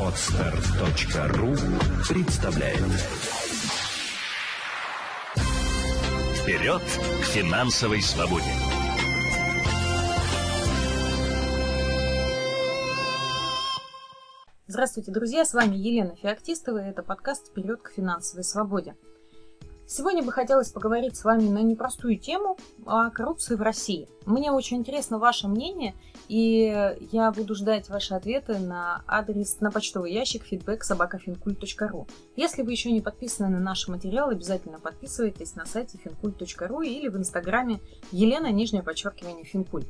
Отстар.ру представляет Вперед к финансовой свободе! Здравствуйте, друзья! С вами Елена Феоктистова, и это подкаст «Вперед к финансовой свободе». Сегодня бы хотелось поговорить с вами на непростую тему о коррупции в России. Мне очень интересно ваше мнение, и я буду ждать ваши ответы на адрес, на почтовый ящик feedback. Если вы еще не подписаны на наши материалы, обязательно подписывайтесь на сайте finkult.ru или в инстаграме Елена, нижнее подчеркивание, финкульт.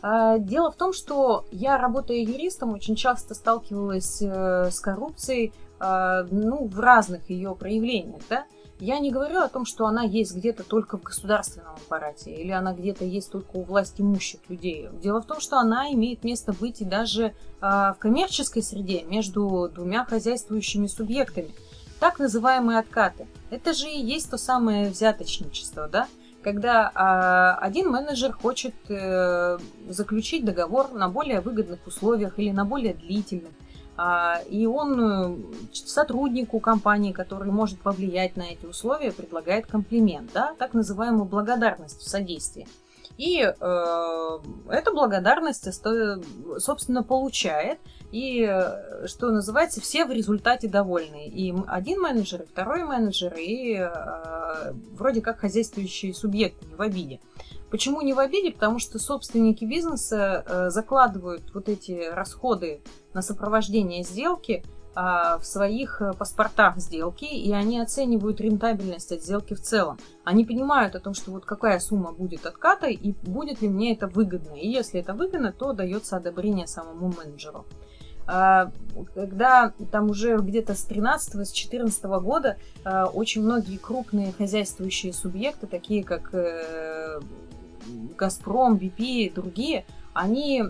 А, дело в том, что я, работая юристом, очень часто сталкивалась э, с коррупцией а, ну, в разных ее проявлениях. Да? Я не говорю о том, что она есть где-то только в государственном аппарате или она где-то есть только у власть имущих людей. Дело в том, что она имеет место быть и даже э, в коммерческой среде между двумя хозяйствующими субъектами. Так называемые откаты. Это же и есть то самое взяточничество, да? когда а, один менеджер хочет э, заключить договор на более выгодных условиях или на более длительных, а, и он э, сотруднику компании, который может повлиять на эти условия, предлагает комплимент, да, так называемую благодарность в содействии. И э, эта благодарность, собственно, получает. И, э, что называется, все в результате довольны. И один менеджер, и второй менеджер, и э, вроде как хозяйствующие субъекты не в обиде. Почему не в обиде? Потому что собственники бизнеса э, закладывают вот эти расходы на сопровождение сделки а, в своих э, паспортах сделки, и они оценивают рентабельность от сделки в целом. Они понимают о том, что вот какая сумма будет отката, и будет ли мне это выгодно. И если это выгодно, то дается одобрение самому менеджеру. А, когда там уже где-то с 13 с 14 года а, очень многие крупные хозяйствующие субъекты, такие как э, Газпром, BP и другие, они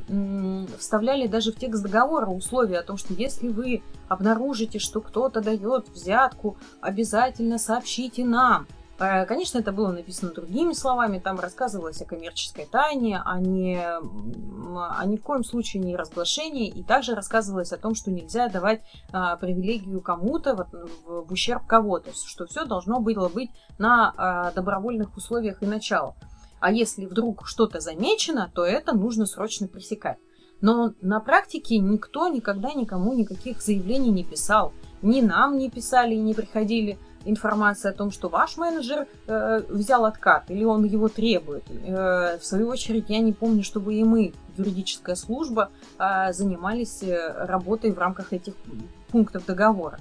вставляли даже в текст договора условия о том, что если вы обнаружите, что кто-то дает взятку, обязательно сообщите нам. Э, конечно, это было написано другими словами, там рассказывалось о коммерческой тайне, а, не, а ни в коем случае не разглашении, и также рассказывалось о том, что нельзя давать а, привилегию кому-то в, в ущерб кого-то, что все должно было быть на а, добровольных условиях и начало. А если вдруг что-то замечено, то это нужно срочно пресекать. Но на практике никто никогда никому никаких заявлений не писал. Ни нам не писали и не приходили информация о том, что ваш менеджер э, взял откат или он его требует. Э, в свою очередь, я не помню, чтобы и мы, юридическая служба, э, занимались э, работой в рамках этих пунктов договора.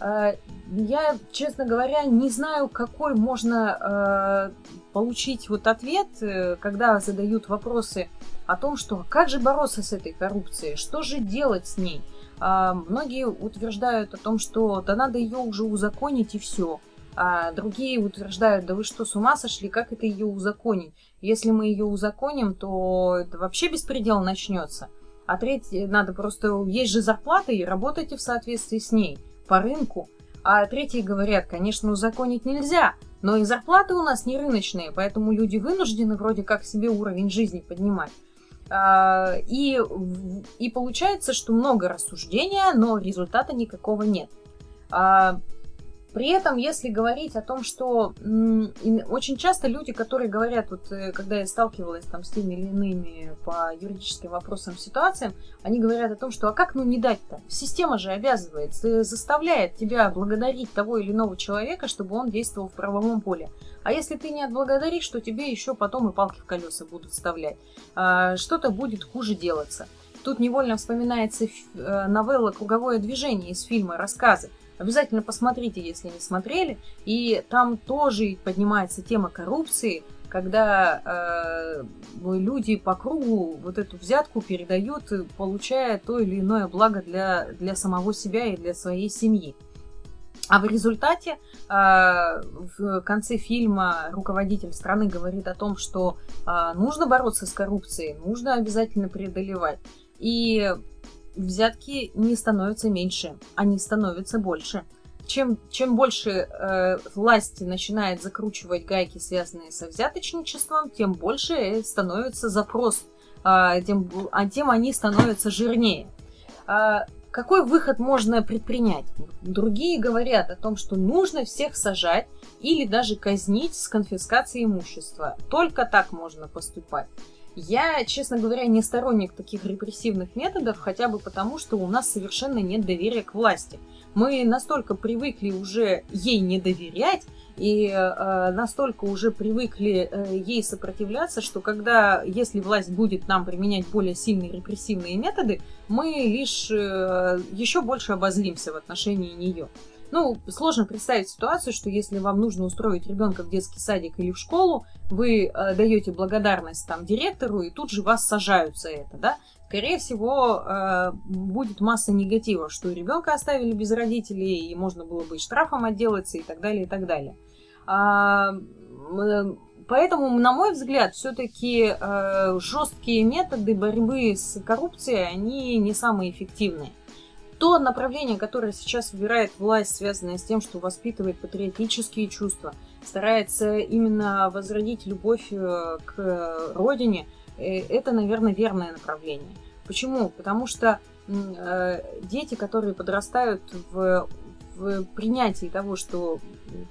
Э, я, честно говоря, не знаю, какой можно э, получить вот ответ, э, когда задают вопросы о том, что как же бороться с этой коррупцией, что же делать с ней. А, многие утверждают о том, что да надо ее уже узаконить и все. А другие утверждают, да вы что, с ума сошли, как это ее узаконить? Если мы ее узаконим, то это вообще беспредел начнется. А третье, надо просто, есть же зарплата и работайте в соответствии с ней по рынку. А третьи говорят, конечно, узаконить нельзя, но и зарплаты у нас не рыночные, поэтому люди вынуждены вроде как себе уровень жизни поднимать. А, и, и получается, что много рассуждения, но результата никакого нет. При этом, если говорить о том, что очень часто люди, которые говорят, вот э, когда я сталкивалась там с теми или иными по юридическим вопросам ситуациям, они говорят о том, что а как ну не дать-то? Система же обязывает, заставляет тебя благодарить того или иного человека, чтобы он действовал в правовом поле. А если ты не отблагодаришь, то тебе еще потом и палки в колеса будут вставлять. А, что-то будет хуже делаться. Тут невольно вспоминается э, новелла «Круговое движение» из фильма «Рассказы», Обязательно посмотрите, если не смотрели. И там тоже поднимается тема коррупции, когда э, люди по кругу вот эту взятку передают, получая то или иное благо для, для самого себя и для своей семьи. А в результате э, в конце фильма руководитель страны говорит о том, что э, нужно бороться с коррупцией, нужно обязательно преодолевать. И взятки не становятся меньше, они становятся больше. Чем, чем больше э, власть начинает закручивать гайки, связанные со взяточничеством, тем больше становится запрос а, тем, а тем они становятся жирнее. А, какой выход можно предпринять? Другие говорят о том, что нужно всех сажать или даже казнить с конфискацией имущества. Только так можно поступать. Я, честно говоря, не сторонник таких репрессивных методов, хотя бы потому, что у нас совершенно нет доверия к власти. Мы настолько привыкли уже ей не доверять, и э, настолько уже привыкли э, ей сопротивляться, что когда, если власть будет нам применять более сильные репрессивные методы, мы лишь э, еще больше обозлимся в отношении нее. Ну, сложно представить ситуацию, что если вам нужно устроить ребенка в детский садик или в школу, вы э, даете благодарность там директору, и тут же вас сажают за это, да? Скорее всего, э, будет масса негатива, что ребенка оставили без родителей, и можно было бы и штрафом отделаться, и так далее, и так далее. А, э, поэтому, на мой взгляд, все-таки э, жесткие методы борьбы с коррупцией, они не самые эффективные то направление, которое сейчас выбирает власть, связанное с тем, что воспитывает патриотические чувства, старается именно возродить любовь э, к родине, э, это, наверное, верное направление. Почему? Потому что э, дети, которые подрастают в в принятии того, что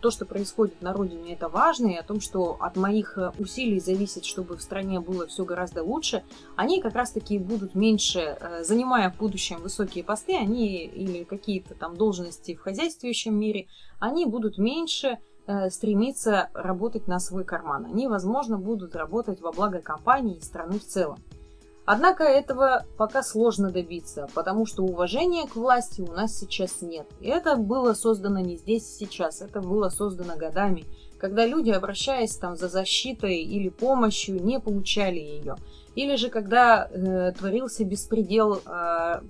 то, что происходит на родине, это важно, и о том, что от моих э, усилий зависит, чтобы в стране было все гораздо лучше, они как раз-таки будут меньше, э, занимая в будущем высокие посты, они или какие-то там должности в хозяйствующем мире, они будут меньше э, стремиться работать на свой карман. Они, возможно, будут работать во благо компании и страны в целом. Однако этого пока сложно добиться, потому что уважения к власти у нас сейчас нет. И это было создано не здесь и сейчас, это было создано годами, когда люди, обращаясь там за защитой или помощью, не получали ее. Или же когда э, творился беспредел э,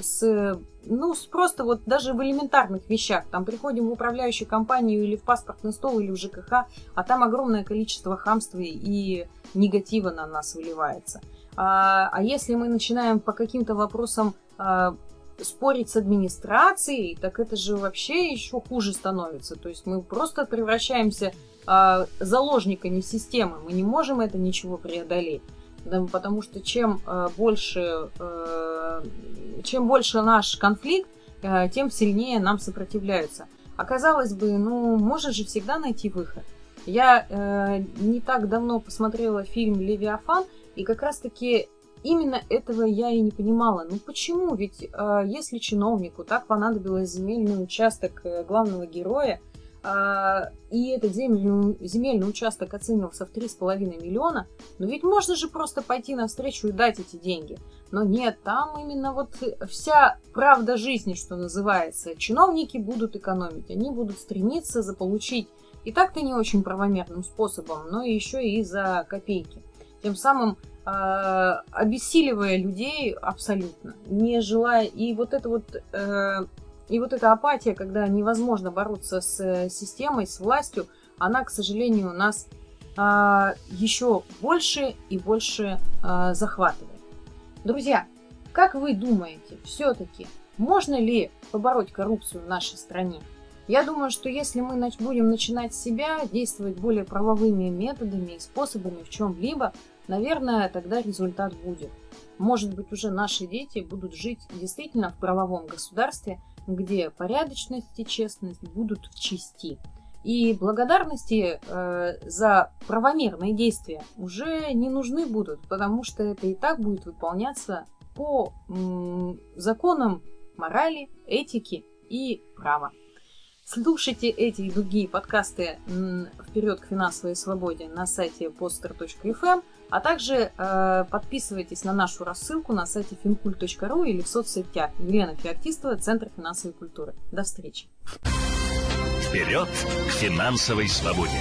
с, ну, с просто вот даже в элементарных вещах. Там приходим в управляющую компанию или в паспортный стол, или в ЖКХ, а там огромное количество хамства и негатива на нас выливается. А, а если мы начинаем по каким-то вопросам а, спорить с администрацией, так это же вообще еще хуже становится. То есть мы просто превращаемся а, заложниками системы. Мы не можем это ничего преодолеть. Потому что чем больше, чем больше наш конфликт, тем сильнее нам сопротивляются. Оказалось бы, ну, можно же всегда найти выход. Я э, не так давно посмотрела фильм «Левиафан», и как раз-таки именно этого я и не понимала. Ну почему? Ведь э, если чиновнику так понадобилось земельный участок э, главного героя, э, и этот земельный, земельный участок оценивался в 3,5 миллиона, ну ведь можно же просто пойти навстречу и дать эти деньги. Но нет, там именно вот вся правда жизни, что называется. Чиновники будут экономить, они будут стремиться заполучить и так-то не очень правомерным способом, но еще и за копейки тем самым э, обессиливая людей абсолютно, не желая и вот это вот э, и вот эта апатия, когда невозможно бороться с системой, с властью, она, к сожалению, нас э, еще больше и больше э, захватывает. Друзья, как вы думаете, все-таки можно ли побороть коррупцию в нашей стране? Я думаю, что если мы будем начинать себя, действовать более правовыми методами и способами в чем-либо, наверное, тогда результат будет. Может быть, уже наши дети будут жить действительно в правовом государстве, где порядочность и честность будут в чести. И благодарности э, за правомерные действия уже не нужны будут, потому что это и так будет выполняться по м, законам морали, этики и права. Слушайте эти и другие подкасты «Вперед к финансовой свободе» на сайте poster.fm, а также э, подписывайтесь на нашу рассылку на сайте fincult.ru или в соцсетях Елена Феоктистова, Центр финансовой культуры. До встречи! Вперед к финансовой свободе!